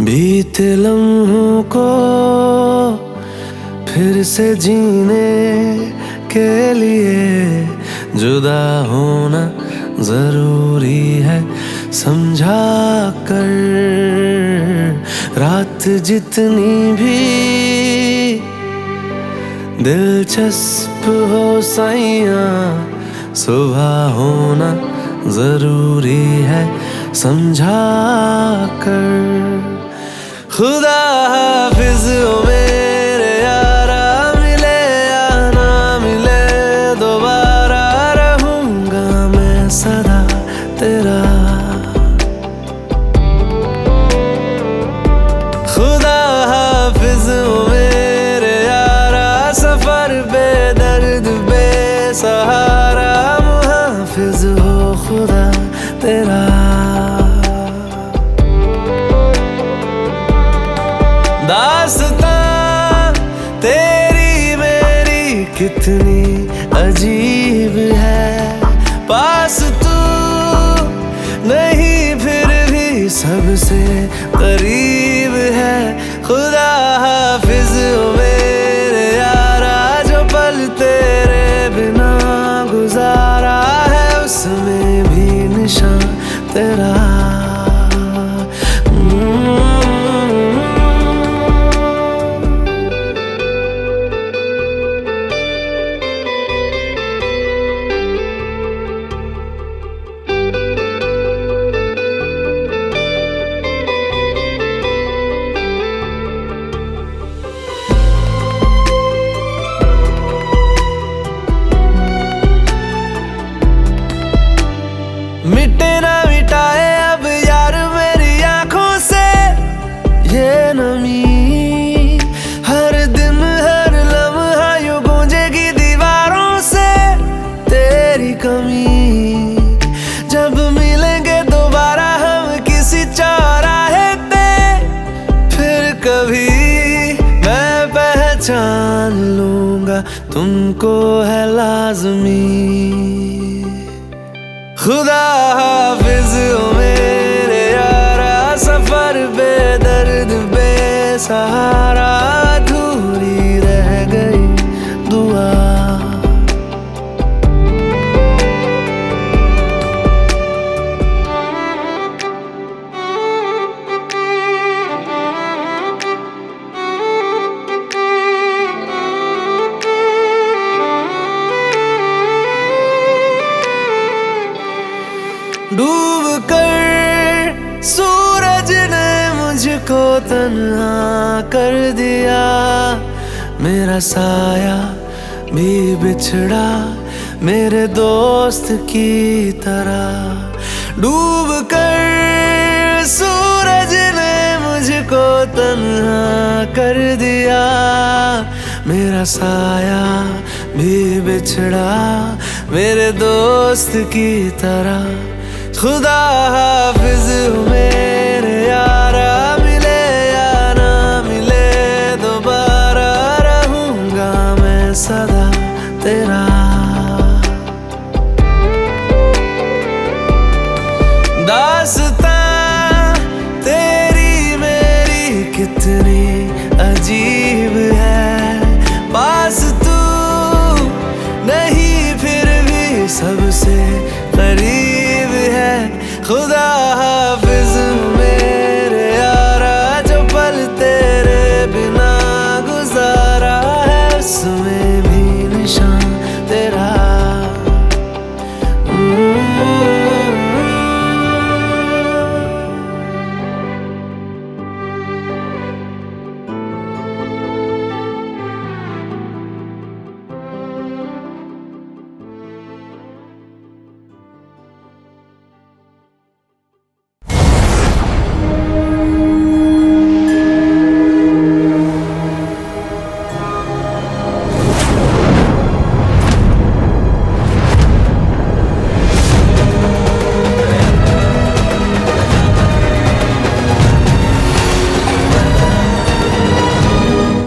बीते लम्हों को फिर से जीने के लिए जुदा होना ज़रूरी है। समझा कर रात जितनी भी दिलचस्प हो सैया सुबह होना ज़रूरी है। समझा कर खुदा हाफिज हो दासता, तेरी मेरी कितनी अजीब है। पास तू नहीं, फिर भी सबसे करीब है। खुदा हाफिज पहचान लूँगा तुमको है लाजमी। खुदा हाफिज मेरे यारा सफ़र बेदर्द बेसहारा। डूब कर सूरज ने मुझको तन्हा कर दिया। मेरा साया भी बिछड़ा मेरे दोस्त की तरह। डूब कर सूरज ने मुझको तन्हा कर दिया। मेरा साया भी बिछड़ा मेरे दोस्त की तरह। खुदा हाफिज मेरे यारा मिले या ना मिले दोबारा रहूँगा मैं सदा तेरा। दासता